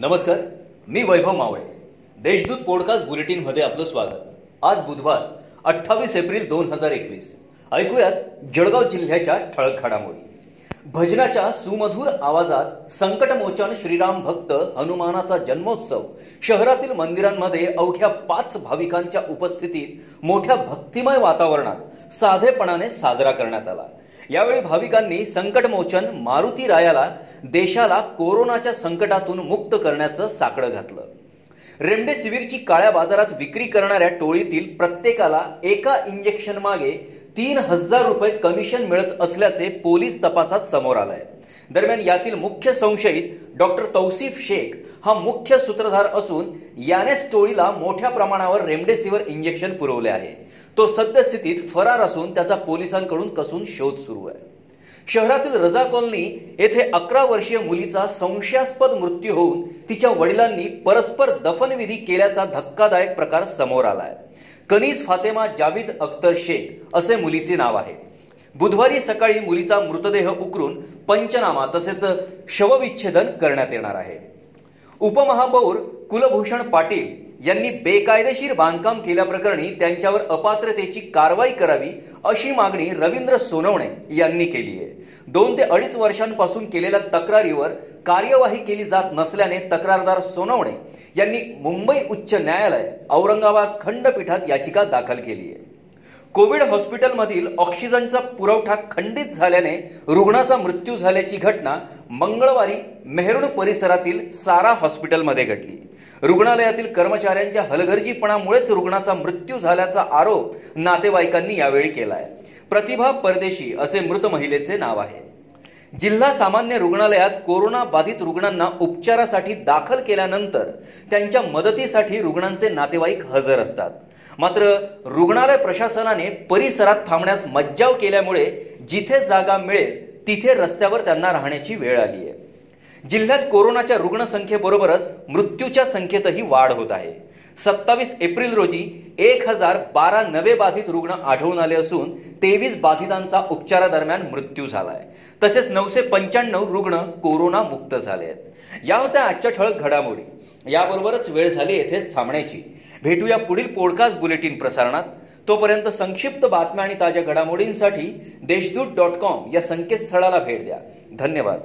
नमस्कार मी वैभव मावळे. देशदूत पॉडकास्ट बुलेटिनमध्ये आपलं स्वागत. आज बुधवार अठ्ठावीस एप्रिल दोन हजार एकवीस. ऐकूयात जळगाव जिल्ह्याच्या ठळक घडामोडी. भजनाच्या सुमधुर आवाजात संकटमोचन श्रीराम भक्त हनुमानाचा जन्मोत्सव. शहरातील मंदिरांमध्ये अवघ्या पाच भाविकांच्या उपस्थितीत मोठ्या भक्तिमय वातावरणात साधेपणाने साजरा करण्यात आला. यावेळी भाविकांनी संकटमोचन मारुती रायाला देशाला कोरोनाच्या संकटातून मुक्त करण्याचं साकडं घातलं. रेमडेसिवीरची काळ्या बाजारात विक्री करणाऱ्या टोळीतील प्रत्येकाला एका इंजेक्शन मागे तीन हजार रुपये कमिशन मिळत असल्याचे पोलीस तपासात समोर आलंय. दरम्यान यातील मुख्य संशयित डॉक्टर तौसिफ शेख हा मुख्य सूत्रधार असून यानेच टोळीला मोठ्या प्रमाणावर रेमडेसिवीर इंजेक्शन पुरवले आहे. तो सद्यस्थितीत फरार असून त्याचा पोलिसांकडून कसून शोध सुरू आहे. शहरातील रजा कॉलनी येथे अकरा वर्षीय मुलीचा संशयास्पद मृत्यू होऊन तिच्या वडिलांनी परस्पर दफनविधी केल्याचा धक्कादायक प्रकार समोर आलाय. कनीज फातेमा जावीद अख्तर शेख असे मुलीचे नाव आहे. बुधवारी सकाळी मुलीचा मृतदेह उकरून पंचनामा तसेच शवविच्छेदन करण्यात येणार आहे. उपमहापौर कुलभूषण पाटील यांनी बेकायदेशीर बांधकाम केल्याप्रकरणी त्यांच्यावर अपात्रतेची कारवाई करावी अशी मागणी रवींद्र सोनवणे यांनी केली आहे. दोन ते अडीच वर्षांपासून केलेल्या तक्रारीवर कार्यवाही केली जात नसल्याने तक्रारदार सोनवणे यांनी मुंबई उच्च न्यायालय औरंगाबाद खंडपीठात याचिका दाखल केली आहे. कोविड हॉस्पिटलमधील ऑक्सिजनचा पुरवठा खंडित झाल्याने रुग्णाचा मृत्यू झाल्याची घटना मंगळवारी मेहरुण परिसरातील सारा हॉस्पिटलमध्ये घडली. रुग्णालयातील कर्मचाऱ्यांच्या हलगर्जीपणामुळेच रुग्णाचा मृत्यू झाल्याचा आरोप नातेवाईकांनी यावेळी केलाय. प्रतिभा परदेशी असे मृत महिलेचे नाव आहे. जिल्हा सामान्य रुग्णालयात कोरोना बाधित रुग्णांना उपचारासाठी दाखल केल्यानंतर त्यांच्या मदतीसाठी रुग्णांचे नातेवाईक हजर असतात. मात्र रुग्णालय प्रशासनाने परिसरात थांबण्यास मज्जाव केल्यामुळे जिथे जागा मिळेल तिथे रस्त्यावर त्यांना राहण्याची वेळ आली आहे जिल्ह्यात कोरोनाच्या रुग्णसंख्येबरोबरच मृत्यूच्या संख्येतही वाढ होत आहे. सत्तावीस एप्रिल रोजी एक हजार बारा नवे बाधित रुग्ण आढळून आले असून तेवीस बाधितांचा उपचारादरम्यान मृत्यू झालाय. तसेच नऊशे पंच्याण्णव रुग्ण कोरोना मुक्त झाले आहेत या होत्या आजच्या ठळक घडामोडी. याबरोबरच वेळ झाली येथेच थांबण्याची. भेटूया पुढील पॉडकास्ट बुलेटिन प्रसारणात. तोपर्यंत संक्षिप्त बातम्या आणि ताज्या घडामोडींसाठी देशदूत डॉट कॉम या संकेतस्थळाला भेट द्या. धन्यवाद.